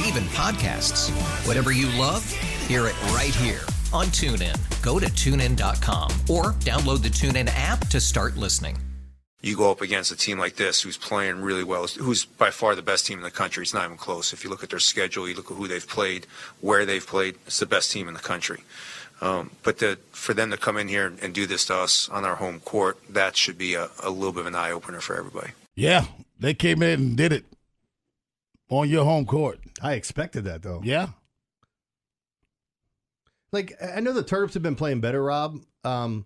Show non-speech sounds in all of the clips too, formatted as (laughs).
Yes, and even podcasts. Whatever you love, hear it right here on TuneIn. Go to tunein.com or download the TuneIn app to start listening. you go up against a team like this who's playing really well, who's by far the best team in the country. It's not even close. If you look at their schedule, you look at who they've played, where they've played, it's the best team in the country. Um, but to, for them to come in here and do this to us on our home court, that should be a, a little bit of an eye opener for everybody. Yeah, they came in and did it on your home court. I expected that though. Yeah. Like I know the Terps have been playing better, Rob. Um,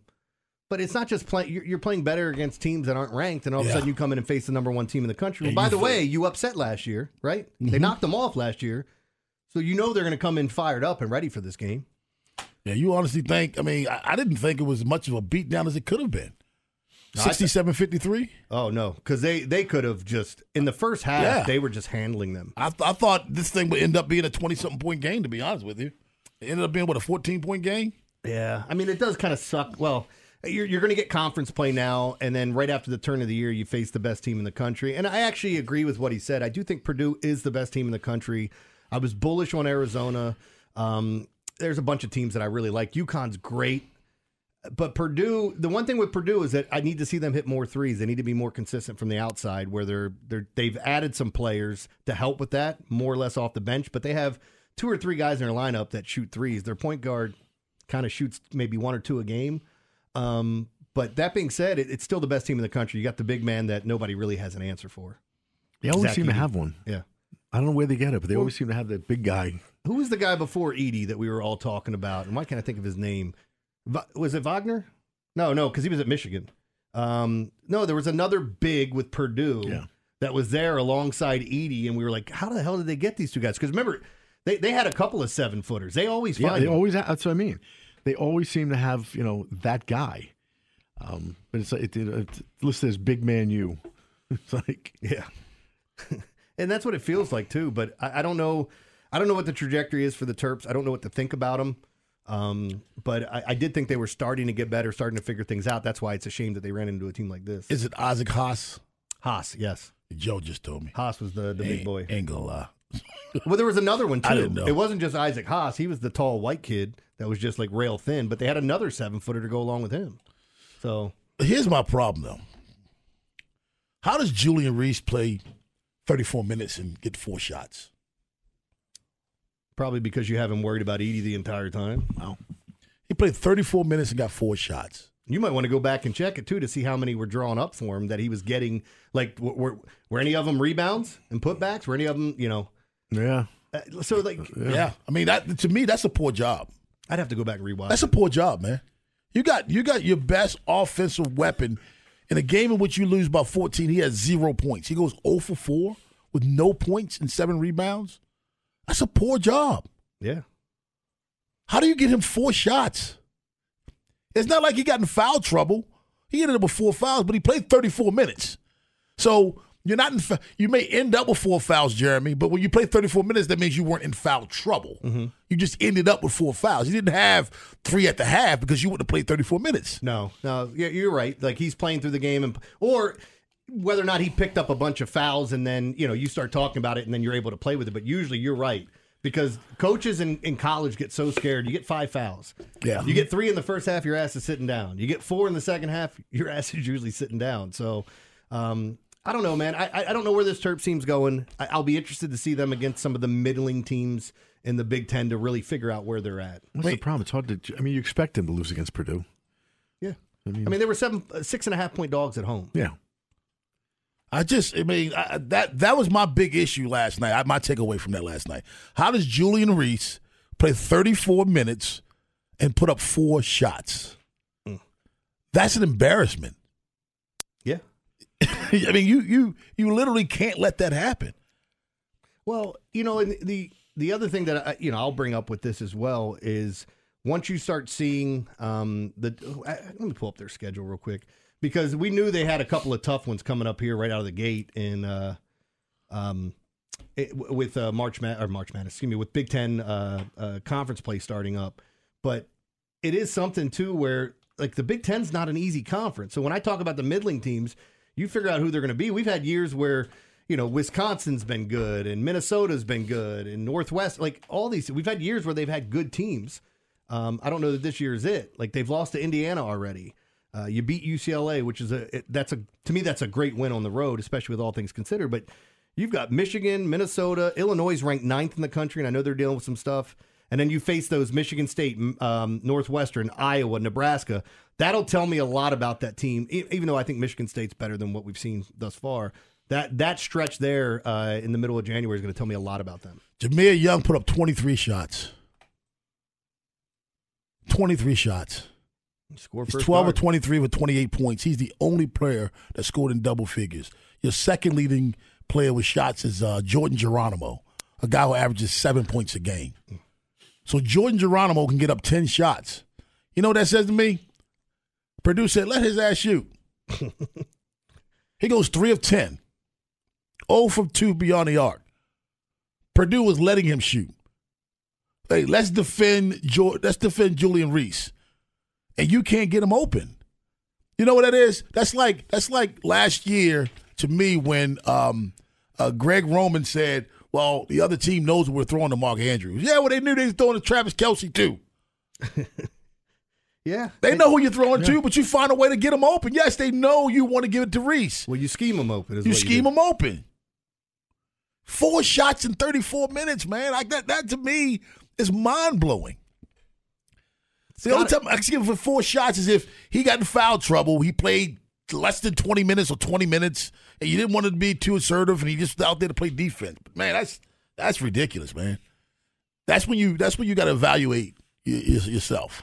but it's not just playing. You're, you're playing better against teams that aren't ranked, and all of a sudden you come in and face the number one team in the country. And By the way, you upset last year, right? They Mhm. knocked them off last year, so you know they're going to come in fired up and ready for this game. Yeah, you honestly think, I mean, I, I didn't think it was as much of a beatdown as it could have been. No, I th- 67 53? Oh no, because they they could have just in the first half Yeah. they were just handling them. I, th- I thought this thing would end up being a 20 something point game, to be honest with you. It ended up being, what, a 14 point game? Yeah, I mean it does kind of suck. Well, you're you're going to get conference play now, and then right after the turn of the year, you face the best team in the country. And I actually agree with what he said. I do think Purdue is the best team in the country. I was bullish on Arizona. Um, there's a bunch of teams that I really like. UConn's great. But Purdue, the one thing with Purdue is that I need to see them hit more threes. They need to be more consistent from the outside, where they're they're they've added some players to help with that, more or less off the bench. But they have two or three guys in their lineup that shoot threes. Their point guard kind of shoots maybe one or two a game. Um, but that being said, it, it's still the best team in the country. You got the big man that nobody really has an answer for. They always Zach seem to have one. Yeah. I don't know where they get it, but they Well- always seem to have that big guy. Who was the guy before Edey that we were all talking about? And why can't I think of his name? Was it Wagner? No, no, because he was at Michigan. Um, no, there was another big with Purdue Yeah. that was there alongside Edey, and we were like, how the hell did they get these two guys? Because remember, they, they had a couple of seven footers. They always find Yeah, they them. always. That's what I mean. They always seem to have you know that guy. Um, but it's like it, it, it's listed as big man you. (laughs) It's like Yeah. (laughs) and that's what it feels like too. But I, I don't know. I don't know what the trajectory is for the Terps. I don't know what to think about them. Um, but I, I did think they were starting to get better, starting to figure things out. That's why it's a shame that they ran into a team like this. Is it Isaac Haas? Haas, yes. Joe just told me. Haas was the, the big boy. Ain't gonna lie. (laughs) Well, there was another one too. I didn't know. It wasn't just Isaac Haas. He was the tall white kid that was just like rail thin, but they had another seven footer to go along with him. So Here's my problem, though. How does Julian Reese play 34 minutes and get four shots? Probably because you have him worried about Edey the entire time. Wow. He played 34 minutes and got four shots. You might want to go back and check it too to see how many were drawn up for him that he was getting. Like, were, were, any of them rebounds and putbacks? Were any of them, you know? yeah. uh, So like, Yeah. I mean, that to me, that's a poor job. I'd have to go back and rewatch. That's a poor job, man. You got you got your best offensive weapon in a game in which you lose by 14. He has zero points. He goes 0 for 4 with no points and seven rebounds. That's a poor job. yeah. How do you get him four shots? It's not like he got in foul trouble. He ended up with four fouls, but he played 34 minutes. So you're not in. Fa- you may end up with four fouls, Jeremy, but when you play 34 minutes, that means you weren't in foul trouble. Mm-hmm. You just ended up with four fouls. You didn't have three at the half because you wouldn't have played 34 minutes. No, no, yeah, you're right. Like he's playing through the game, and or whether or not he picked up a bunch of fouls, and then you know you start talking about it, and then you're able to play with it. But usually, you're right because coaches in, in college get so scared. You get five fouls. Yeah. You get three in the first half, your ass is sitting down. You get four in the second half, your (laughs) ass is usually sitting down. So. Um, I don't know, man. I I- don't know where this Terp team's going. I, I'll be interested to see them against some of the middling teams in the Big Ten to really figure out where they're at. What's the problem? It's hard to. I mean, you expect him to lose against Purdue. Yeah. I mean, I mean, they were seven, uh, six and a half point dogs at home. yeah. I just, I mean, I, that that was my big issue last night. I, my takeaway from that last night. How does Julian Reese play 34 minutes and put up four shots? That's an embarrassment. Yeah. (laughs) I mean, you you you literally can't let that happen. Well, you know, and the the other thing that I, you know I'll bring up with this as well is once you start seeing um, the oh, let me pull up their schedule real quick because we knew they had a couple of tough ones coming up here right out of the gate in uh, um, it, with uh, March Ma- or March Madness, excuse me, with Big Ten uh, uh, conference play starting up, but it is something too where like the Big Ten's not an easy conference. So when I talk about the middling teams, you figure out who they're going to be. We've had years where you know Wisconsin's been good and Minnesota's been good and Northwest, like all these. We've had years where they've had good teams. Um, I don't know that this year is it. Like they've lost to Indiana already. Uh, you beat UCLA, which is a it, that's a to me that's a great win on the road, especially with all things considered. But you've got Michigan, Minnesota, Illinois is ranked ninth in the country, and I know they're dealing with some stuff. And then you face those Michigan State, um, Northwestern, Iowa, Nebraska. That'll tell me a lot about that team. Even though I think Michigan State's better than what we've seen thus far, that that stretch there uh, in the middle of January is going to tell me a lot about them. Jahmir Young put up 23 shots. 23 shots. Score He's first 12 or 23 with 28 points. He's the only player that scored in double figures. Your second leading player with shots is uh, Jordan Geronimo, a guy who averages seven points a game. So Jordan Geronimo can get up 10 shots. You know what that says to me? Purdue said, let his ass shoot. (laughs) he goes 3 of 10, 0 from 2 beyond the arc. Purdue was letting him shoot. Hey, let's defend Jor- let's defend Julian Reese and you can't get them open. You know what that is? That's like that's like last year to me when um, uh, Greg Roman said, "Well, the other team knows we're throwing to Mark Andrews." Yeah, well, they knew they was throwing to Travis Kelce too. (laughs) Yeah, They know who you're throwing to, but you find a way to get them open. Yes, they know you want to give it to Reese. Well, you scheme them open. You scheme do. them open. Four shots in 34 minutes, man. Like that. That to me is mind blowing. The only time I can give him for four shots is if he got in foul trouble. He played less than 20 minutes or 20 minutes, and you didn't want him to be too assertive, and he just out there to play defense. But man, that's that's ridiculous, man. That's when you that's when you got to evaluate y- yourself.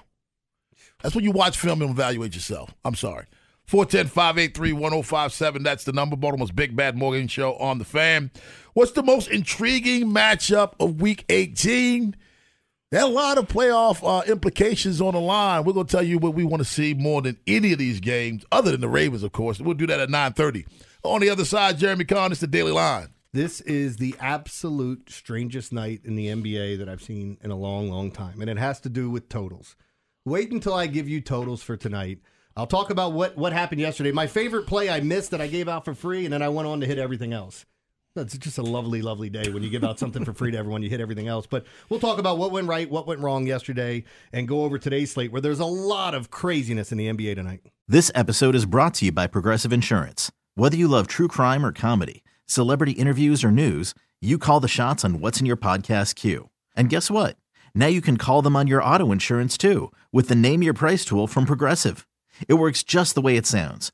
That's when you watch film and evaluate yourself. I'm sorry. 410-583-1057. That's the number. Baltimore's Big Bad Morning Show on the fan. What's the most intriguing matchup of week 18? There are a lot of playoff uh, implications on the line. We're going to tell you what we want to see more than any of these games, other than the Ravens, of course. We'll do that at 9.30. On the other side, Jeremy Kahn, it's the Daily Line. This is the absolute strangest night in the NBA that I've seen in a long, long time, and it has to do with totals. Wait until I give you totals for tonight. I'll talk about what what happened yesterday. My favorite play I missed that I gave out for free, and then I went on to hit everything else. That's just a lovely, lovely day when you give out something for free to everyone. You hit everything else. But we'll talk about what went right, what went wrong yesterday, and go over today's slate where there's a lot of craziness in the NBA tonight. This episode is brought to you by Progressive Insurance. Whether you love true crime or comedy, celebrity interviews or news, you call the shots on what's in your podcast queue. And guess what? Now you can call them on your auto insurance too with the Name Your Price tool from Progressive. It works just the way it sounds.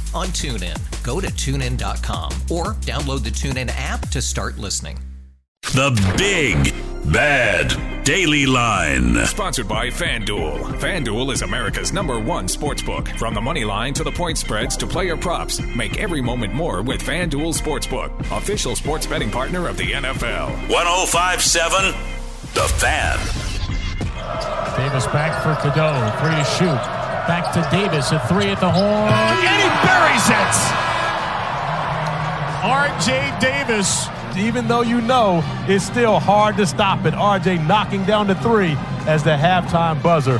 on TuneIn. Go to tunein.com or download the TuneIn app to start listening. The Big Bad Daily Line. Sponsored by FanDuel. FanDuel is America's number one sportsbook. From the money line to the point spreads to player props, make every moment more with FanDuel Sportsbook, official sports betting partner of the NFL. 1057 The Fan. Davis back for Cadeau. Three to shoot. Back to Davis. A three at the horn. And he buries it. R.J. Davis. Even though you know it's still hard to stop it. RJ knocking down the three as the halftime buzzer.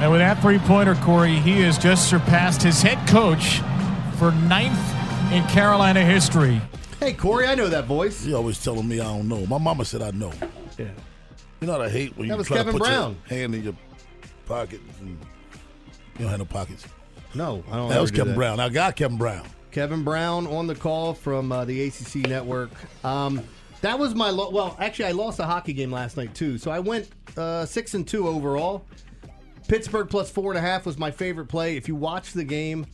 And with that three pointer, Corey, he has just surpassed his head coach for ninth in Carolina history. Hey, Corey, I know that voice. You always telling me I don't know. My mama said I know. Yeah. You know what I hate when That you was try Kevin to put Brown. your hand in your pocket and you don't have no pockets. No, I don't. That was Kevin that. Brown. I got Kevin Brown. Kevin Brown on the call from uh, the ACC network. Um, that was my lo- well. Actually, I lost a hockey game last night too, so I went uh, six and two overall. Pittsburgh plus four and a half was my favorite play. If you watch the game,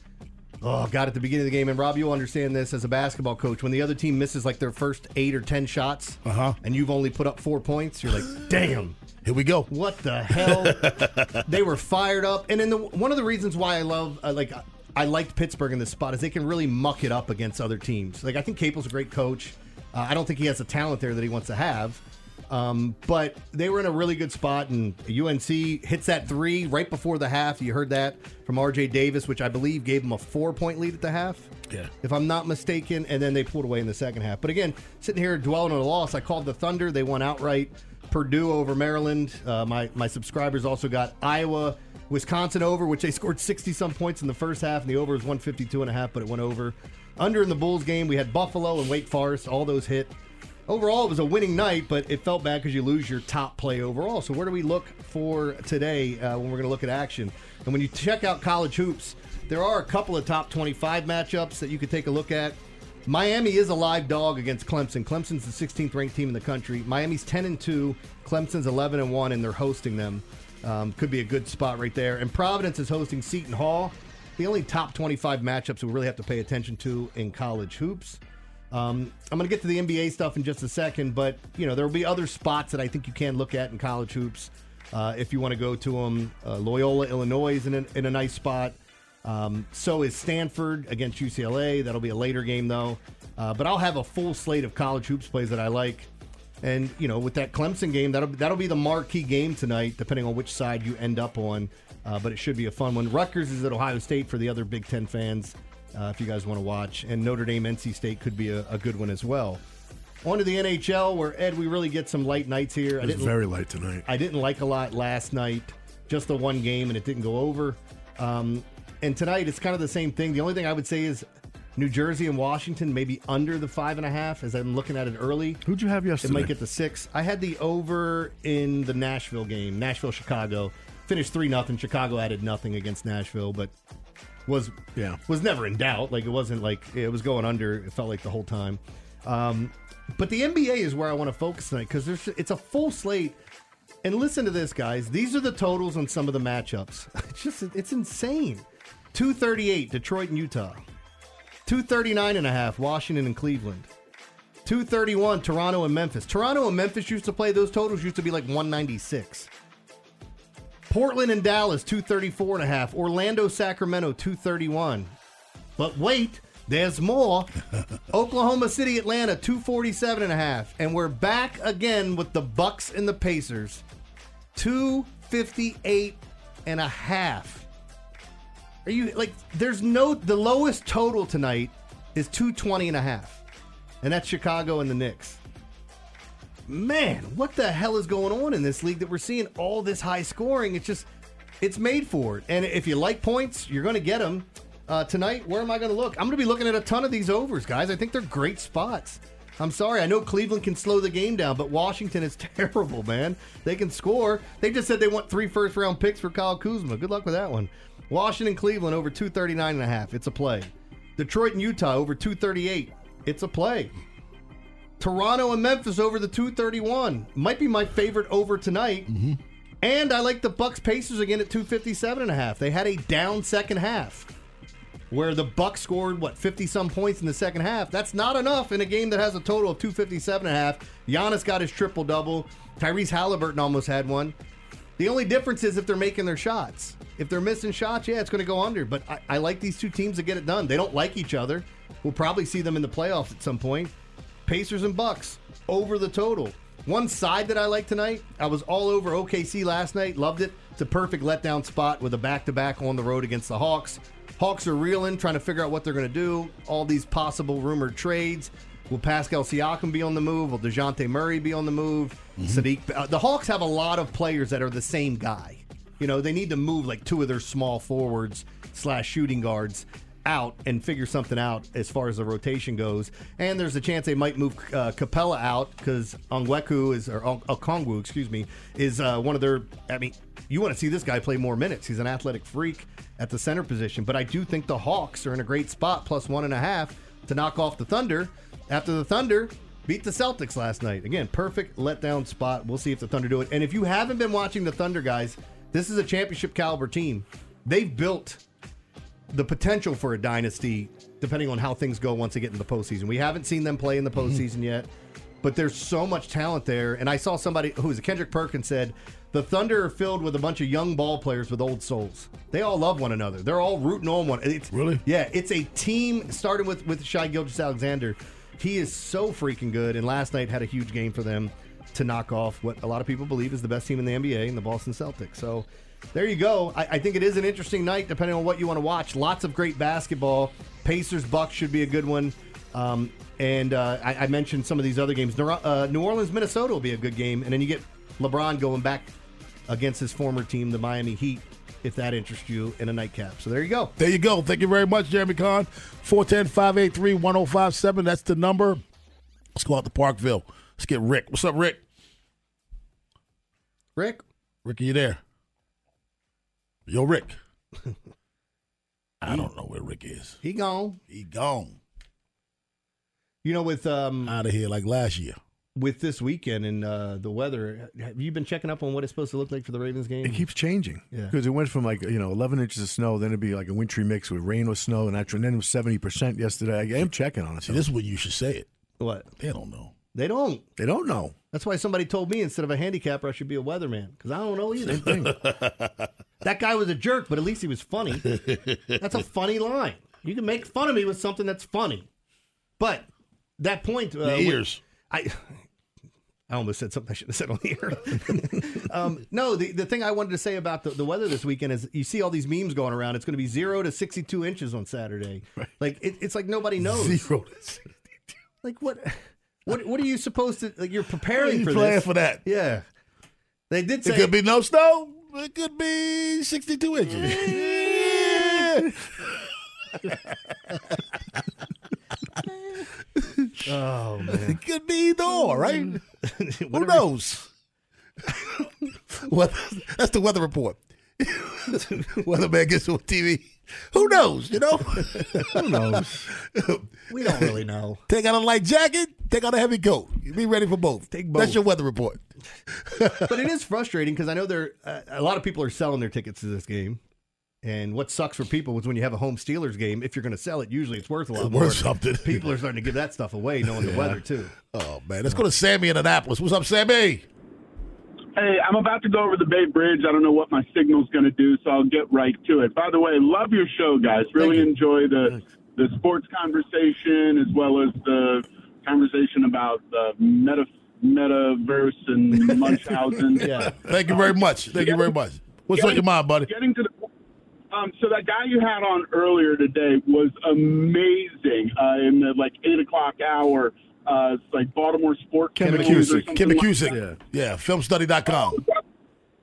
oh god, at the beginning of the game, and Rob, you'll understand this as a basketball coach. When the other team misses like their first eight or ten shots, Uh-huh. and you've only put up four points, you're like, damn. Here we go. What the hell? (laughs) they were fired up, and then the, one of the reasons why I love uh, like I liked Pittsburgh in this spot is they can really muck it up against other teams. Like I think Capel's a great coach. Uh, I don't think he has the talent there that he wants to have. Um, but they were in a really good spot, and UNC hits that three right before the half. You heard that from RJ Davis, which I believe gave them a four point lead at the half Yeah. if I'm not mistaken, and then they pulled away in the second half. But again, sitting here dwelling on a loss, I called the Thunder. They won outright. Purdue over Maryland. Uh, my my subscribers also got Iowa, Wisconsin over, which they scored 60 some points in the first half, and the over was 152 and a half, but it went over. Under in the Bulls game, we had Buffalo and Wake Forest. All those hit. Overall, it was a winning night, but it felt bad because you lose your top play overall. So where do we look for today uh, when we're going to look at action? And when you check out college hoops, there are a couple of top 25 matchups that you could take a look at. Miami is a live dog against Clemson. Clemson's the 16th ranked team in the country. Miami's 10 and 2. Clemson's 11 and 1, and they're hosting them. Um, could be a good spot right there. And Providence is hosting Seton Hall. The only top 25 matchups we really have to pay attention to in college hoops. Um, I'm going to get to the NBA stuff in just a second, but you know there will be other spots that I think you can look at in college hoops uh, if you want to go to them. Uh, Loyola, Illinois is in a, in a nice spot. Um, so is Stanford against UCLA. That'll be a later game though. Uh, but I'll have a full slate of college hoops plays that I like. And you know, with that Clemson game, that'll that'll be the marquee game tonight, depending on which side you end up on. Uh, but it should be a fun one. Rutgers is at Ohio State for the other Big Ten fans, uh, if you guys want to watch. And Notre Dame, NC State could be a, a good one as well. On to the NHL, where Ed, we really get some light nights here. It was very light tonight. I didn't like a lot last night, just the one game, and it didn't go over. Um, and tonight, it's kind of the same thing. The only thing I would say is New Jersey and Washington maybe under the five and a half as I'm looking at it early. Who'd you have yesterday? It might get the six. I had the over in the Nashville game, Nashville Chicago. Finished three nothing. Chicago added nothing against Nashville, but was Yeah. was never in doubt. Like it wasn't like it was going under. It felt like the whole time. Um, but the NBA is where I want to focus tonight because there's it's a full slate. And listen to this, guys. These are the totals on some of the matchups. (laughs) It's just it's insane. 238 Detroit and Utah. 239 and a half Washington and Cleveland. 231 Toronto and Memphis. Toronto and Memphis used to play those totals used to be like 196. Portland and Dallas 234 and a half. Orlando Sacramento 231. But wait, there's more. (laughs) Oklahoma City Atlanta 247 and a half. And we're back again with the Bucks and the Pacers. 258 and a half. Are you like there's no the lowest total tonight is 220 and a half. And that's Chicago and the Knicks. Man, what the hell is going on in this league that we're seeing all this high scoring? It's just it's made for it. And if you like points, you're going to get them. Uh, tonight, where am I going to look? I'm going to be looking at a ton of these overs, guys. I think they're great spots. I'm sorry. I know Cleveland can slow the game down, but Washington is (laughs) terrible, man. They can score. They just said they want three first round picks for Kyle Kuzma. Good luck with that one. Washington, Cleveland over 239 and a half. It's a play. Detroit and Utah over 238. It's a play. Toronto and Memphis over the 231. Might be my favorite over tonight. Mm-hmm. And I like the Bucks Pacers again at 257 and a half. They had a down second half. where the Bucks scored what 50 some points in the second half. That's not enough in a game that has a total of 257 and a half. Giannis got his triple double. Tyrese Halliburton almost had one. The only difference is if they're making their shots. If they're missing shots, yeah, it's going to go under. But I, I like these two teams to get it done. They don't like each other. We'll probably see them in the playoffs at some point. Pacers and Bucks over the total. One side that I like tonight, I was all over OKC last night. Loved it. It's a perfect letdown spot with a back to back on the road against the Hawks. Hawks are reeling, trying to figure out what they're going to do. All these possible rumored trades. Will Pascal Siakam be on the move? Will DeJounte Murray be on the move? Saddiq. Uh, the Hawks have a lot of players that are the same guy. You know, they need to move like two of their small forwards slash shooting guards out and figure something out as far as the rotation goes. And there's a chance they might move uh, Capela out because Ongweku is or Ong- Okongwu, excuse me, is uh, one of their. I mean, you want to see this guy play more minutes. He's an athletic freak at the center position. But I do think the Hawks are in a great spot, plus one and a half to knock off the Thunder. After the Thunder beat the Celtics last night. Again, perfect letdown spot. We'll see if the Thunder do it. And if you haven't been watching the Thunder guys, this is a championship caliber team. They've built the potential for a dynasty depending on how things go once they get into the postseason. We haven't seen them play in the mm-hmm. postseason yet, but there's so much talent there. And I saw somebody who was Kendrick Perkins said the Thunder are filled with a bunch of young ball players with old souls. They all love one another. They're all rooting on one. It's, really? Yeah, it's a team starting with with Shai Gilgeous Alexander. He is so freaking good, and last night had a huge game for them to knock off what a lot of people believe is the best team in the NBA and the Boston Celtics. So there you go. I, I think it is an interesting night, depending on what you want to watch. Lots of great basketball. Pacers Bucks should be a good one. Um, and uh, I, I mentioned some of these other games. New, uh, New Orleans, Minnesota will be a good game, and then you get LeBron going back against his former team, the Miami Heat, if that interests you in a nightcap. So there you go. There you go. Thank you very much, Jeremy Kahn. 410 583 1057. That's the number. Let's go out to Parkville. Let's get Rick. What's up, Rick? Rick? Rick, are you there? Yo, Rick. (laughs) I don't know where Rick is. He gone. He gone. You know, with um, out of here like last year. With this weekend and uh, the weather, have you been checking up on what it's supposed to look like for the Ravens game? It keeps changing Yeah. because it went from like you know 11 inches of snow, then it'd be like a wintry mix with rain with snow, and, that, and then it was 70 percent yesterday. I am checking on it. See, this is what you should say it. What? They don't know. They don't. They don't know. That's why somebody told me instead of a handicapper, I should be a weatherman because I don't know either. (laughs) that guy was a jerk, but at least he was funny. (laughs) That's a funny line. You can make fun of me with something that's funny, but that point, uh, The when- ears. I. I almost said something I should have said on the air. (laughs) um, no, the, the thing I wanted to say about the, the weather this weekend is you see all these memes going around. It's going to be zero to 62 inches on Saturday. Like, it, it's like nobody knows. Zero to 62. Like, what? What, what are you supposed to like? You're preparing you for playing this. for that? Yeah, they did Say, It could be no snow. It could be 62 inches. (laughs) (laughs) Oh (laughs) man, it could be either or, right? (laughs) Who knows? (laughs) Weather, that's the weather report. Weatherman gets on TV. Who knows? You know? Who knows? we don't really know. Take out a light jacket. Take out a heavy coat. Be ready for both. Take both. That's your weather report. but it is frustrating because I know there uh, a lot of people are selling their tickets to this game. And what sucks for people is when you have a home Steelers game, if you're going to sell it, usually it's worth a lot It's more. worth something. People are starting to give that stuff away, knowing the weather too. Oh man, let's go to Sammy in Annapolis. What's up, Sammy? Hey, I'm about to go over the Bay Bridge. I don't know what my signal's going to do, so I'll get right to it. By the way, love your show, guys. Really enjoy the the sports conversation as well as the conversation about the meta metaverse and (laughs) Munchausen. yeah. Thank you very much. Thank you very much. What's on your mind, buddy? Getting to the um, so that guy you had on earlier today was amazing uh, in the like eight o'clock hour. Uh, it's like Baltimore Sport Ken McKusick. Ken like McKusick. that. yeah, filmstudy.com.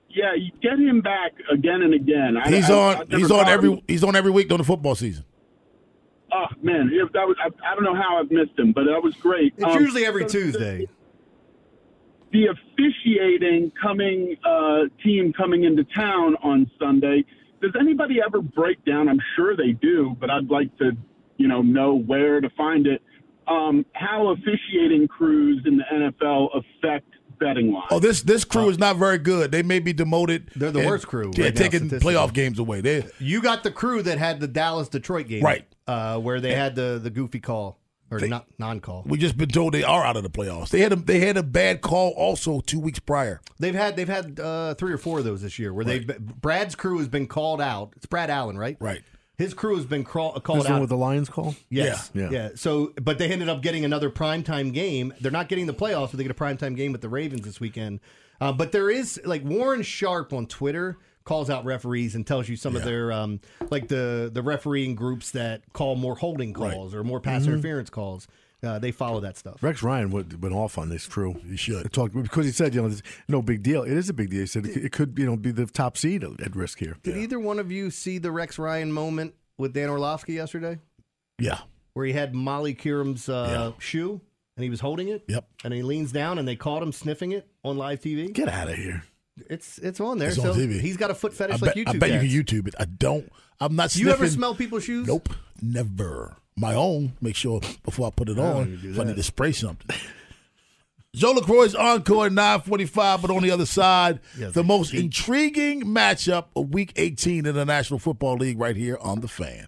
Yeah, you get him back again and again. I- He's on. I've He's on every. him. He's on every week during the football season. Oh man, if that was I, I don't know how I've missed him, but that was great. It's Um, usually every so Tuesday. The, the officiating coming uh, team coming into town on Sunday. Does anybody ever break down? I'm sure they do, but I'd like to, you know, know where to find it. Um, how officiating crews in the NFL affect betting lines? Oh, this this crew is not very good. They may be demoted. They're the and- worst crew Yeah, right now, taking statistically. playoff games away. They You got the crew that had the Dallas Detroit game, Right. Uh, where they had the the goofy call or They- not non call. we just been told they are out of the playoffs. They had a they had a bad call also two weeks prior. They've had they've had uh, three or four of those this year where they Brad's crew has been called out. It's Brad Allen, right? Right. His crew has been crawl, called This one out. with the Lions call? Yes. Yeah. Yeah. So, but they ended up getting another primetime game. They're not getting the playoffs, but they get a primetime game with the Ravens this weekend. Uh, but there is like Warren Sharp on Twitter calls out referees and tells you some of their um, like the the refereeing groups that call more holding calls or more pass Mhm. interference calls. Uh, they follow that stuff. Rex Ryan went, went off on this. True, he should talk because he said, you know, no big deal. It is a big deal. He said it, it could, you know, be the top seed at risk here. Did either one of you see the Rex Ryan moment with Dan Orlovsky yesterday? Yeah. Where he had Molly Qerim's uh, shoe and he was holding it. Yep. And he leans down and they caught him sniffing it on live TV. Get out of here. It's it's on there. It's so on TV. he's got a foot fetish I like bet, you I bet you can YouTube it. I don't. I'm not. Do you ever smell people's shoes? Nope, never. My own. Make sure before I put it I on. If I need to spray something. Joe LaCroix's encore 945, but on the other side, Yes, the most intriguing matchup of Week 18 in the National Football League right here on The Fan.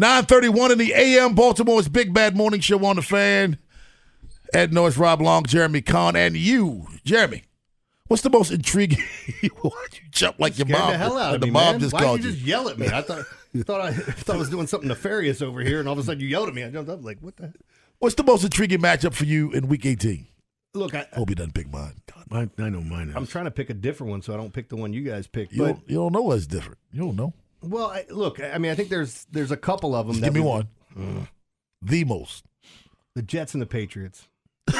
931 in the AM, Baltimore's Big Bad Morning Show on The Fan. Ed Norris, Rob Long, Jeremy Kahn, and you, Jeremy. What's the most intriguing? (laughs) Why'd you jump like your mom. the hell out of the me, mom man. just Why called did you just yell at me? I thought (laughs) thought I thought I was doing something nefarious over here, and all of a sudden you yelled at me. I jumped up like, what the? What's the most intriguing matchup for you in Week 18? Look, I, Hope he doesn't pick mine. I, I know mine is. I'm trying to pick a different one, so I don't pick the one you guys picked. You But don't, you don't know what's different. You don't know. Well, I, look, I mean, I think there's there's a couple of them. Just that give me we- one. Mm. The most. The Jets and the Patriots. (laughs)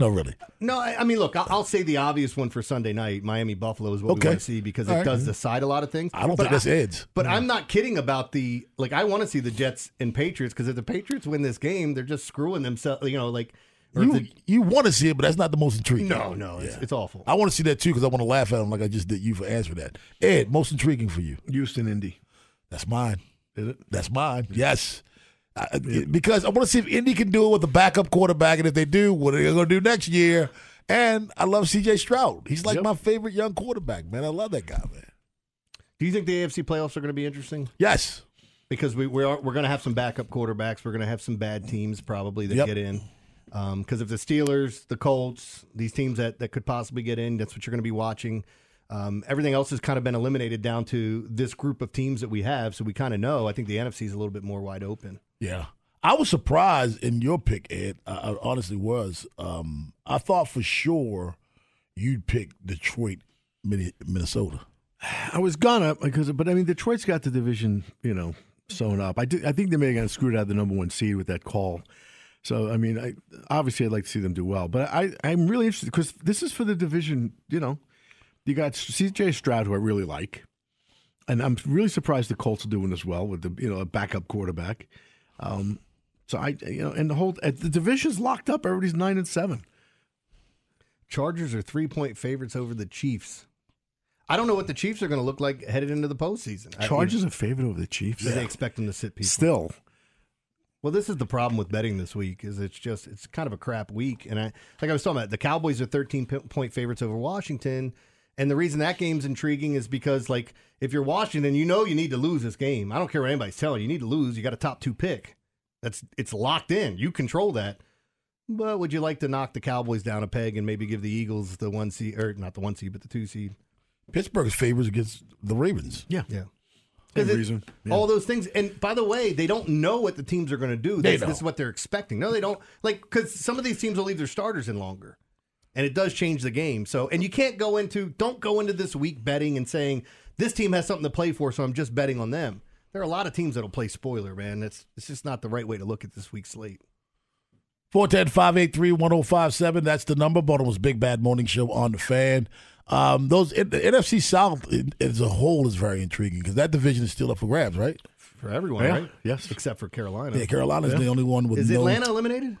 no, really. No, I, I mean, look, I'll, I'll say the obvious one for Sunday night. Miami Buffalo is what Okay. we want to see because it All right. does decide a lot of things. I don't But think that's Ed's. But I'm not kidding about the like. I want to see the Jets and Patriots because if the Patriots win this game, they're just screwing themselves. You know, like You, the- you want to see it, but that's not the most intriguing. no, no, it's, it's awful. I want to see that too because I want to laugh at him like I just did you for answering that. Ed, most intriguing for you? Houston, Indy. That's mine. Is it? That's mine. Yes. I- because I want to see if Indy can do it with a backup quarterback, and if they do, what are they going to do next year? And I love C.J. Stroud. He's like Yep. my favorite young quarterback, man. I love that guy, man. Do you think the AFC playoffs are going to be interesting? Yes. because we we are we're going to have some backup quarterbacks. We're going to have some bad teams probably that Yep. get in. Because if the Steelers, the Colts, these teams that, that could possibly get in, that's what you're going to be watching. Um, everything else has kind of been eliminated down to this group of teams that we have, so we kind of know. I think the NFC is a little bit more wide open. Yeah. I was surprised in your pick, Ed. I, I honestly was. Um, I thought for sure you'd pick Detroit, Minnesota. I was gonna because, but I mean, Detroit's got the division, you know, sewn up. I do, I think they may have gotten screwed out of the number one seed with that call. So I mean, I obviously I'd like to see them do well, but I I'm really interested because this is for the division. You know, you got C.J. Stroud, who I really like, and I'm really surprised the Colts are doing as well with the you know a backup quarterback. Um, so I you know, and the whole the division's locked up. Everybody's nine and seven. Chargers are three point favorites over the Chiefs. I don't know what the Chiefs are going to look like headed into the postseason. I- Chargers are favored over the Chiefs. Do they expect them to sit people? Still, Well, this is the problem with betting this week is it's just it's kind of a crap week, and I like I was talking about the Cowboys are 13 point favorites over Washington, and the reason that game's intriguing is because like if you're Washington, you know you need to lose this game. I don't care what anybody's telling you, you need to lose. You got a top two pick. That's it's locked in. You control that. But would you like to knock the Cowboys down a peg and maybe give the Eagles the one seed or not the one seed but the two seed? Pittsburgh's favors against the Ravens. Yeah. Yeah. Same 'Cause reason. Yeah. All those things, and by the way, they don't know what the teams are going to do. They This, this is what they're expecting. No, they don't. Like because some of these teams will leave their starters in longer, and it does change the game. So, and you can't go into don't go into this week betting and saying this team has something to play for, so I'm just betting on them. There are a lot of teams that'll play spoiler, man. That's it's just not the right way to look at this week's slate. 410-583-1057. That's the number. Baltimore's Big Bad Morning Show on the fan. Um, those the NFC South in- as a whole is very intriguing because that division is still up for grabs, right? For everyone, Yeah. right? Yes, except for Carolina. Yeah, Carolina's the only one with Is no- Atlanta eliminated?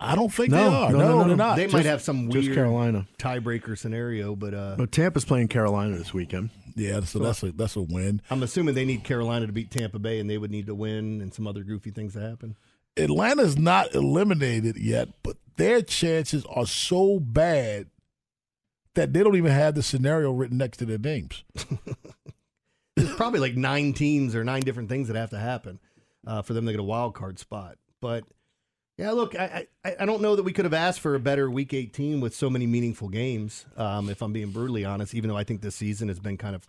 I don't think No, they are. no, No, no, no. they're not. They Just- might have some just weird Carolina. tiebreaker scenario, but uh, But Tampa's playing Carolina this weekend. Yeah, so that's a that's a win. I'm assuming they need Carolina to beat Tampa Bay, and they would need to win, and some other goofy things to happen. Atlanta's not eliminated yet, but their chances are so bad that they don't even have the scenario written next to their names. (laughs) There's probably like nine teams or nine different things that have to happen uh, for them to get a wild card spot. But yeah, look, I, I I don't know that we could have asked for a better Week 18 with so many meaningful games. Um, if I'm being brutally honest, even though I think this season has been kind of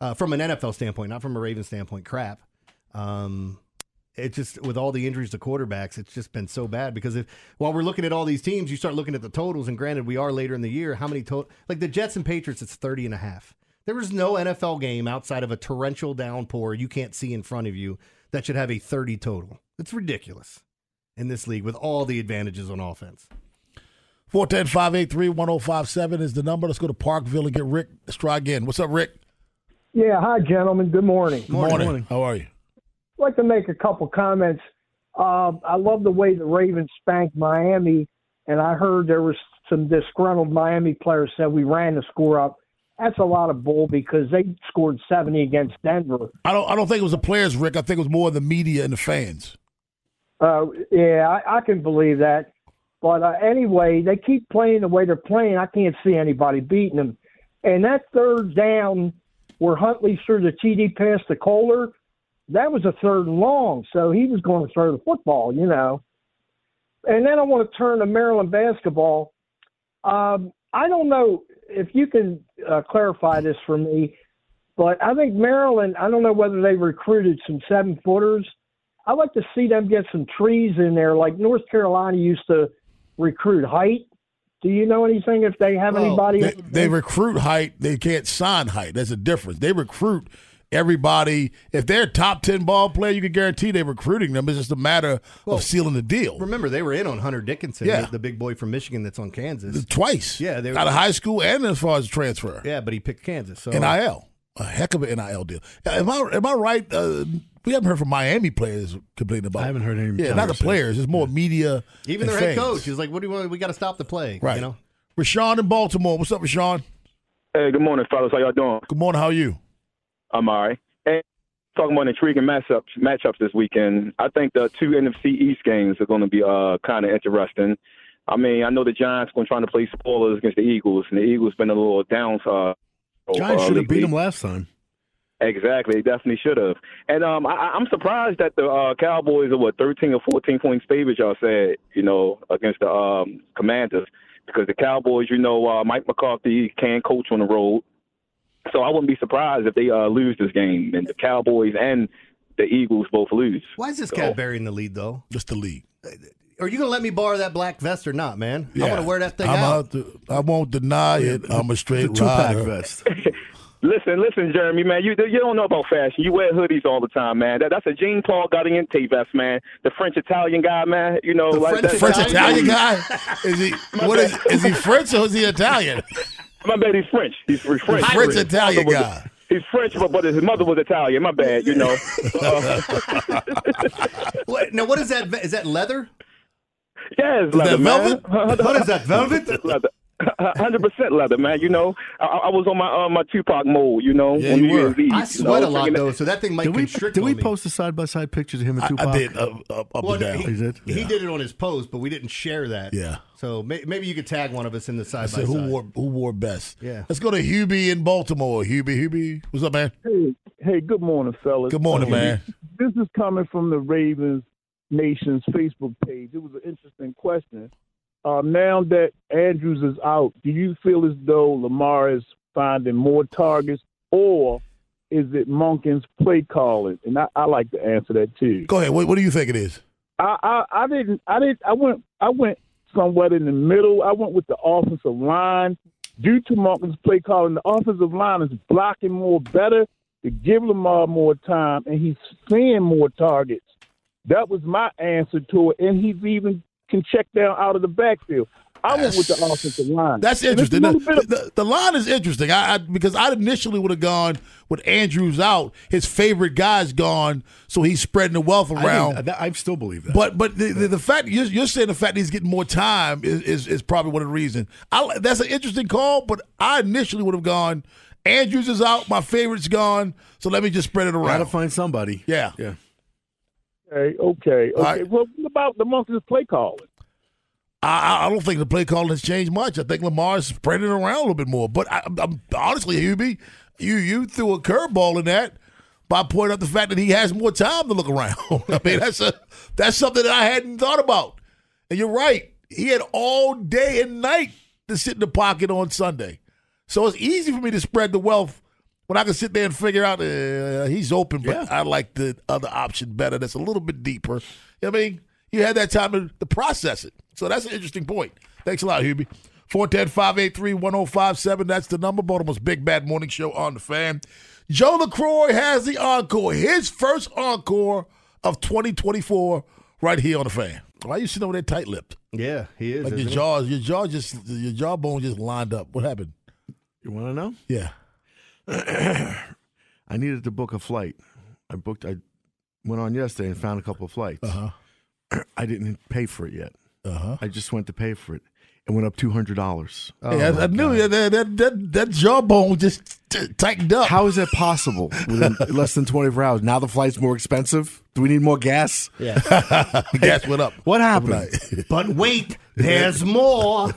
uh, from an NFL standpoint, not from a Ravens standpoint, crap. Um, it just with all the injuries to quarterbacks, it's just been so bad because if while we're looking at all these teams, you start looking at the totals, and granted, we are later in the year. How many total like the Jets and Patriots? It's 30 and a half. There was no NFL game outside of a torrential downpour you can't see in front of you that should have a 30 total. It's ridiculous in this league with all the advantages on offense. 410-583-1057 is the number. Let's go to Parkville and get Rick. Let's try again. What's up, Rick? Yeah, hi, gentlemen. Good morning. Good morning. How are you? I'd like to make a couple comments. Um, I love the way the Ravens spanked Miami, and I heard there was some disgruntled Miami players said we ran the score up. That's a lot of bull because they scored 70 against Denver. I don't. I don't think it was the players, Rick. I think it was more the media and the fans. Uh, yeah, I, I can believe that. But uh, anyway, they keep playing the way they're playing. I can't see anybody beating them. And that third down where Huntley threw the TD pass to Kolar, that was a third and long. So he was going to throw the football, you know. And then I want to turn to Maryland basketball. Um, I don't know if you can uh, clarify this for me, but I think Maryland, I don't know whether they recruited some seven footers. I'd like to see them get some trees in there, like North Carolina used to recruit height. Do you know anything if they have anybody? They, they recruit height. They can't sign height. That's a difference. They recruit everybody. If they're a top ten ball player, you can guarantee they're recruiting them. It's just a matter of sealing the deal. Remember, they were in on Hunter Dickinson, Yeah. the, the big boy from Michigan that's on Kansas. Twice. Yeah, they were out of high school and as far as transfer. Yeah, but he picked Kansas. So NIL, a heck of an NIL deal. Am I am I right? Uh, we haven't heard from Miami players complaining about. I haven't heard any Yeah, not the players. It's more media. even and their head coach is like, "What do you want? We got to stop the play." Right. You know. Rashawn in Baltimore. What's up, Rashawn? Hey, good morning, fellas. How y'all doing? Good morning. How are you? I'm all right. Hey, talking about intriguing matchups, matchups this weekend. I think the two NFC East games are going to be uh, kind of interesting. I mean, I know the Giants going to try to play spoilers against the Eagles, and the Eagles been a little down. Uh, Giants uh, should have beat them last time. Exactly, they definitely should have. And um, I, I'm surprised that the uh, Cowboys are what 13 or 14 points favored. Y'all said, you know, against the um, Commanders, because the Cowboys, you know, uh, Mike McCarthy can coach on the road, so I wouldn't be surprised if they uh, lose this game, and the Cowboys and the Eagles both lose. Why is this So- cat buried in the lead though? Just the lead. Are you going to let me borrow that black vest or not, man? I want to wear that thing I'm out. out to- I won't deny it. I'm a straight It's Tupac rider. vest. (laughs) Listen, listen, Jeremy, man. You you don't know about fashion. You wear hoodies all the time, man. That, that's a Jean Paul Gaudiente vest, man. The French Italian guy, man. You know, like that. French Italian guy? Is he? (laughs) What is? Is he French or is he Italian? (laughs) My bad, he's French. He's French. French Italian His mother was- guy. He's French, but, but his mother was Italian. My bad, you know. Uh, (laughs) What, now, what is that leather? yeah, leather, that man. velvet? What is that, velvet? (laughs) Leather. (laughs) Hundred percent leather, man. You know, I, I was on my uh, my Tupac mode. You know, Yeah, on you were. Year's Eve, I sweat know, a lot though, so that thing might Did we, constrict did we on me. post the side by side pictures of him and I, Tupac? I did up, up, up Well, and down. he, Is he Yeah. did it on his post, but we didn't share that. Yeah. So may, maybe you could tag one of us in the I side by said, who side. wore who wore best? Yeah. Let's go to Hubie in Baltimore. Hubie, Hubie, what's up, man? Hey, hey, good morning, fellas. Good morning, man. This is coming from the Ravens Nation's Facebook page. It was an interesting question. Uh, now that Andrews is out, do you feel as though Lamar is finding more targets, or is it Monken's play calling? And I, I like to answer that too. Go ahead. What, what do you think it is? I, I, I didn't I didn't I went I went somewhat in the middle. I went with the offensive line. Due to Martin's play calling, the offensive line is blocking more better to give Lamar more time and he's seeing more targets. That was my answer to it. And he's even can check down out of the backfield. I went with the offensive line. That's And it's a interesting. The, of- the- the line is interesting. I, I because I initially would have gone with Andrews out. His favorite guy's gone, so he's spreading the wealth around. think- that- I still believe that. But but the, the, the fact you're, you're saying the fact that he's getting more time is, is, is probably one of the reasons. I, that's an interesting call, but I initially would have gone. Andrews is out. My favorite's gone. So let me just spread it around. Got to find somebody. Yeah. Yeah. Okay, okay, okay. right. Well, what about the Monken's play calling? I, I- don't think the play calling has changed much. I think Lamar's spreading it around a little bit more. But I, I'm honestly, Hubie, you you threw a curveball in that by pointing out the fact that he has more time to look around. (laughs) I mean, that's a that's something that I hadn't thought about. And you're right. He had all day and night to sit in the pocket on Sunday. So it's easy for me to spread the wealth when I can sit there and figure out uh, he's open, but I like the other option better. That's a little bit deeper. You know I mean, you had that time to, to process it. So that's an interesting point. Thanks a lot, Hubie. 410-583-1057. That's the number. Baltimore's Big Bad Morning Show on the fan. Joe LaCroix has the encore. His first encore of 2024 right here on the fan. Why are you sitting over there tight-lipped? Yeah, he is. Like your isn't your jaw just, your jawbone just lined up. What happened? You want to know? Yeah. (clears throat) I needed to book a flight. I booked. I went on yesterday and found a couple of flights. Uh-huh. (clears throat) I didn't pay for it yet. Uh-huh. I just went to pay for it. It went up two hundred dollars. Hey, I, I knew that, that that that jawbone just t- tightened up. How is that possible within (laughs) less than twenty four hours? Now the flight's more expensive. Do we need more gas? Yeah. (laughs) gas went up. What happened? (laughs) But wait, there's more.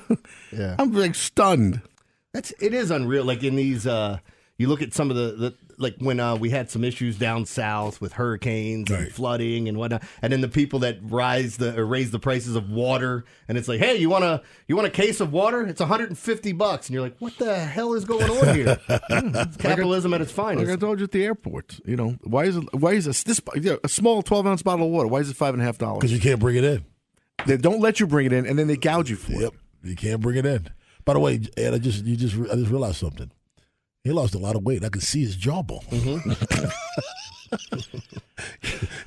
Yeah. I'm like stunned. That's it is unreal. Like in these, uh, you look at some of the, the like when uh, we had some issues down south with hurricanes and flooding and whatnot, and then the people that rise the or raise the prices of water, and it's like, hey, you want a you want a case of water? It's 150 bucks, and you're like, what the hell is going on here? (laughs) It's capitalism at its finest. Like I finest. told you at the airport, you know why is it? Why is this, this yeah, a small twelve ounce bottle of water? Why is it five and a half dollars? Because you can't bring it in. They don't let you bring it in, and then they gouge you for it. Yep, you can't bring it in. By the way, Ed, I just you just I just realized something. He lost a lot of weight. I can see his jawbone. Mm-hmm.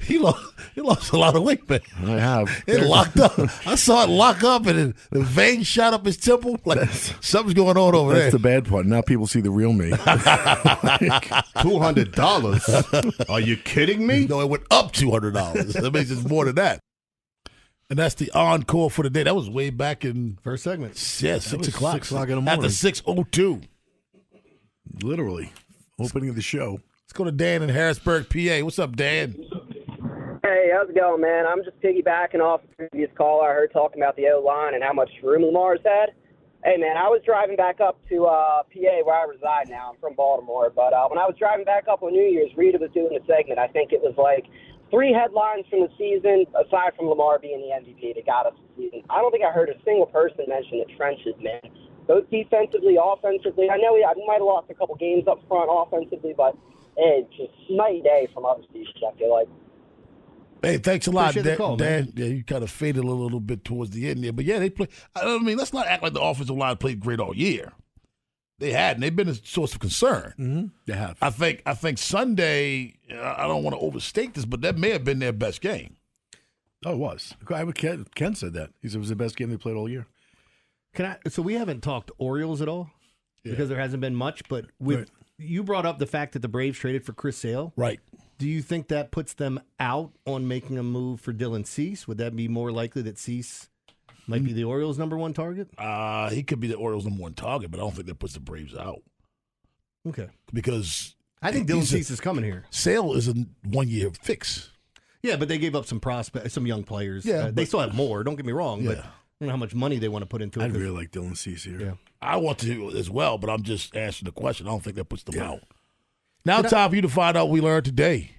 (laughs) he lost he lost a lot of weight, man. I have. It locked up. (laughs) I saw it lock up, and it, the vein shot up his temple. Like something's going on over That's there. That's the bad part. Now people see the real me. (laughs) Two hundred dollars? Are you kidding me? No, it went up two hundred dollars. That means it's more than that. And that's the encore for the day. That was way back in First segment. yeah six o'clock. six o'clock in the At the six oh two. Literally, opening of the show. Let's go to Dan in Harrisburg, PA. What's up, Dan? Hey, how's it going, man? I'm just piggybacking off the previous caller I heard talking about the O line and how much room Lamar's had. Hey, man, I was driving back up to uh, PA where I reside now. I'm from Baltimore, but uh, when I was driving back up on New Year's, Rita was doing a segment. I think it was like three headlines from the season, aside from Lamar being the MVP that got us the season. I don't think I heard a single person mention the trenches, man. Both defensively, offensively. I know we, we might have lost a couple games up front offensively, but it's just night and day from other seasons, I feel like. Hey, thanks a lot, Dan. call, Dan. Yeah, you kind of faded a little bit towards the end there, but yeah, they play. I mean, let's not act like the offensive line played great all year. They hadn't. They've been a source of concern. Mm-hmm. They have. I think. I think Sunday. I don't want to overstate this, but that may have been their best game. Oh, it was. I would- Ken, Ken said that. He said it was the best game they played all year. Can I? So we haven't talked Orioles at all because there hasn't been much. But with Right. you brought up the fact that the Braves traded for Chris Sale. Right. Do you think that puts them out on making a move for Dylan Cease? Would that be more likely that Cease Might be the Orioles' number one target. Uh, he could be the Orioles' number one target, but I don't think that puts the Braves out Okay. because I think Dylan he's a- Cease is coming here. Sale is a one year fix. Yeah, but they gave up some prospect, some young players. Yeah, Uh, they but- still have more. Don't get me wrong, but Yeah. I don't know how much money they want to put into it. I'd 'cause- really like Dylan Cease here. Yeah. I want to as well, but I'm just asking the question. I don't think that puts them out. Now, Did I- time for you to find out what we learned today.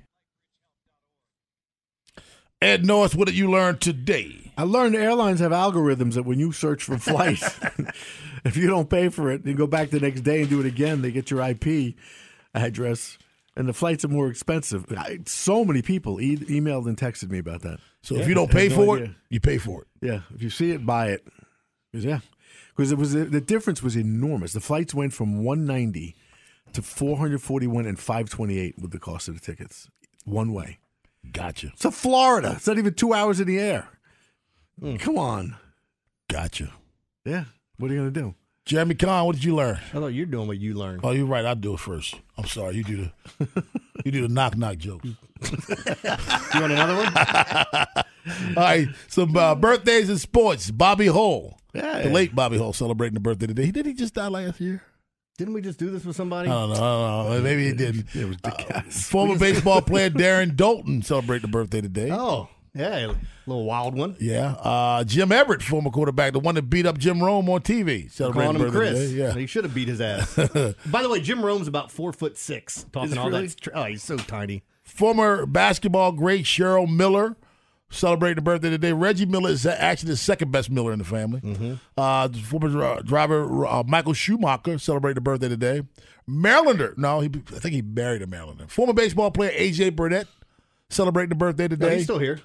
Ed Norris, what did you learn today? I learned airlines have algorithms that when you search for flights, (laughs) if you don't pay for it and go back the next day and do it again, they get your IP address, and the flights are more expensive. I, so many people e- emailed and texted me about that. So if you don't pay no for it, you pay for it. Yeah, if you see it, buy it. 'Cause, yeah, because it was the difference was enormous. The flights went from 190 to 441 and 528 with the cost of the tickets, one way. Gotcha. It's a Florida. It's not even two hours in the air. Hmm. Come on. Gotcha. Yeah. What are you gonna do? Jeremy Conn, what did you learn? I thought you're doing what you learned. Oh, you're right. I'll do it first. I'm sorry. You do the you do the knock knock jokes. (laughs) You want another one? (laughs) All right, some uh, birthdays in sports. Bobby Hull, Yeah. the late Bobby Hull, celebrating the birthday today. Did he just die last year? Didn't we just do this with somebody? I don't know. I don't know. Maybe he didn't. It was the Uh, cast. former baseball player Darren Daulton celebrating the birthday today. Oh, yeah, little wild one. Yeah. Uh, Jim Everett, former quarterback, the one that beat up Jim Rome on TV, celebrating Calling him birthday Chris. today. Yeah. He should have beat his ass. (laughs) By the way, Jim Rome's about four foot six. Talking all really? that. Tr- oh, he's so tiny. Former basketball great Cheryl Miller celebrating the birthday today. Reggie Miller is actually the second best Miller in the family. Mm-hmm. Uh, former dri- driver uh, Michael Schumacher celebrating the birthday today. Marylander, no, he, I think he married a Marylander. Former baseball player AJ Burnett celebrating the birthday No, today. he's still here.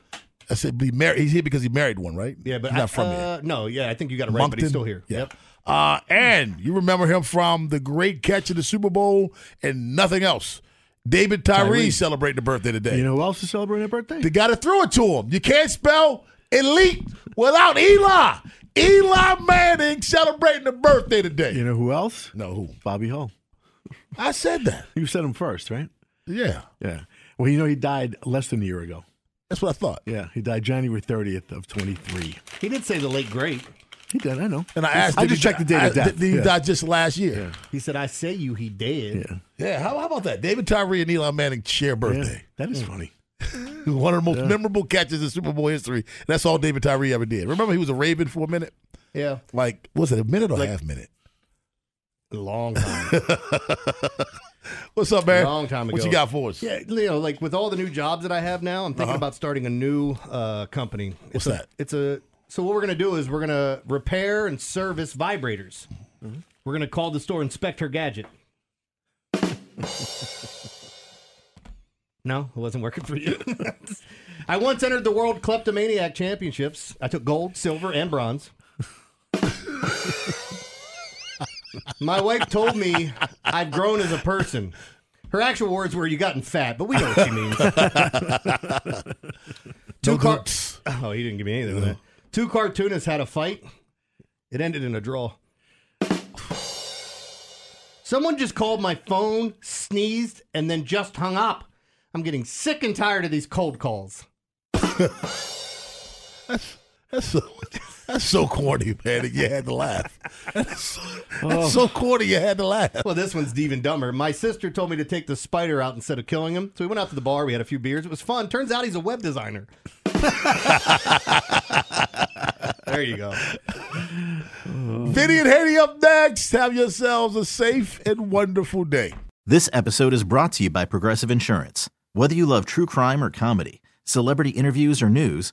I said he married. He's here because he married one, right? Yeah, but he's not I- from uh, here. No, yeah, I think you got it right, but he's still here. Yeah. Yep. Uh, and you remember him from the great catch in the Super Bowl and nothing else. David Tyree, Tyree. celebrating the birthday today. You know who else is celebrating a birthday? The guy that threw it to him. You can't spell elite without Eli. Eli Manning celebrating the birthday today. You know who else? No, who? Bobby Hull. I said that. You said him first, right? Yeah. Yeah. Well, you know he died less than a year ago. That's what I thought. Yeah, he died January 30th of 23. He did say the late great. He did, I know. And I asked, I just checked the date of death. Did he Yeah. die just last year? He said, "I say you, he dead." Yeah. Yeah. How, how about that? David Tyree and Eli Manning share birthday. That is hmm. funny. (laughs) One of the most memorable catches in Super Bowl history. That's all David Tyree ever did. Remember, he was a Raven for a minute. Yeah, Like, was it a minute or Like- half minute? long time. (laughs) What's up, man? A Long time ago. What you got for us? Yeah, you know, like with all the new jobs that I have now, I'm thinking Uh-huh. about starting a new uh, company. What's It's a- that? It's a so what we're gonna do is we're gonna repair and service vibrators. Mm-hmm. We're gonna call the store Inspector Gadget. no, it wasn't working for you. (laughs) I once entered the World Kleptomaniac Championships. I took gold, silver, and bronze. (laughs) My wife told me I've grown as a person. Her actual words were, "You gotten fat," but we know what she means. (laughs) Two No car- Oh, he didn't give me anything. that. Two cartoonists had a fight. It ended in a draw. Someone just called my phone, sneezed, and then just hung up. I'm getting sick and tired of these cold calls. That's (laughs) so (laughs) that's so corny, man. That you had to laugh. That's so, that's oh. so corny. You had to laugh. Well, this one's even dumber. My sister told me to take the spider out instead of killing him. So we went out to the bar. We had a few beers. It was fun. Turns out he's a web designer. (laughs) there you go. Vinny and Haney up next. Have yourselves a safe and wonderful day. This episode is brought to you by Progressive Insurance. Whether you love true crime or comedy, celebrity interviews or news,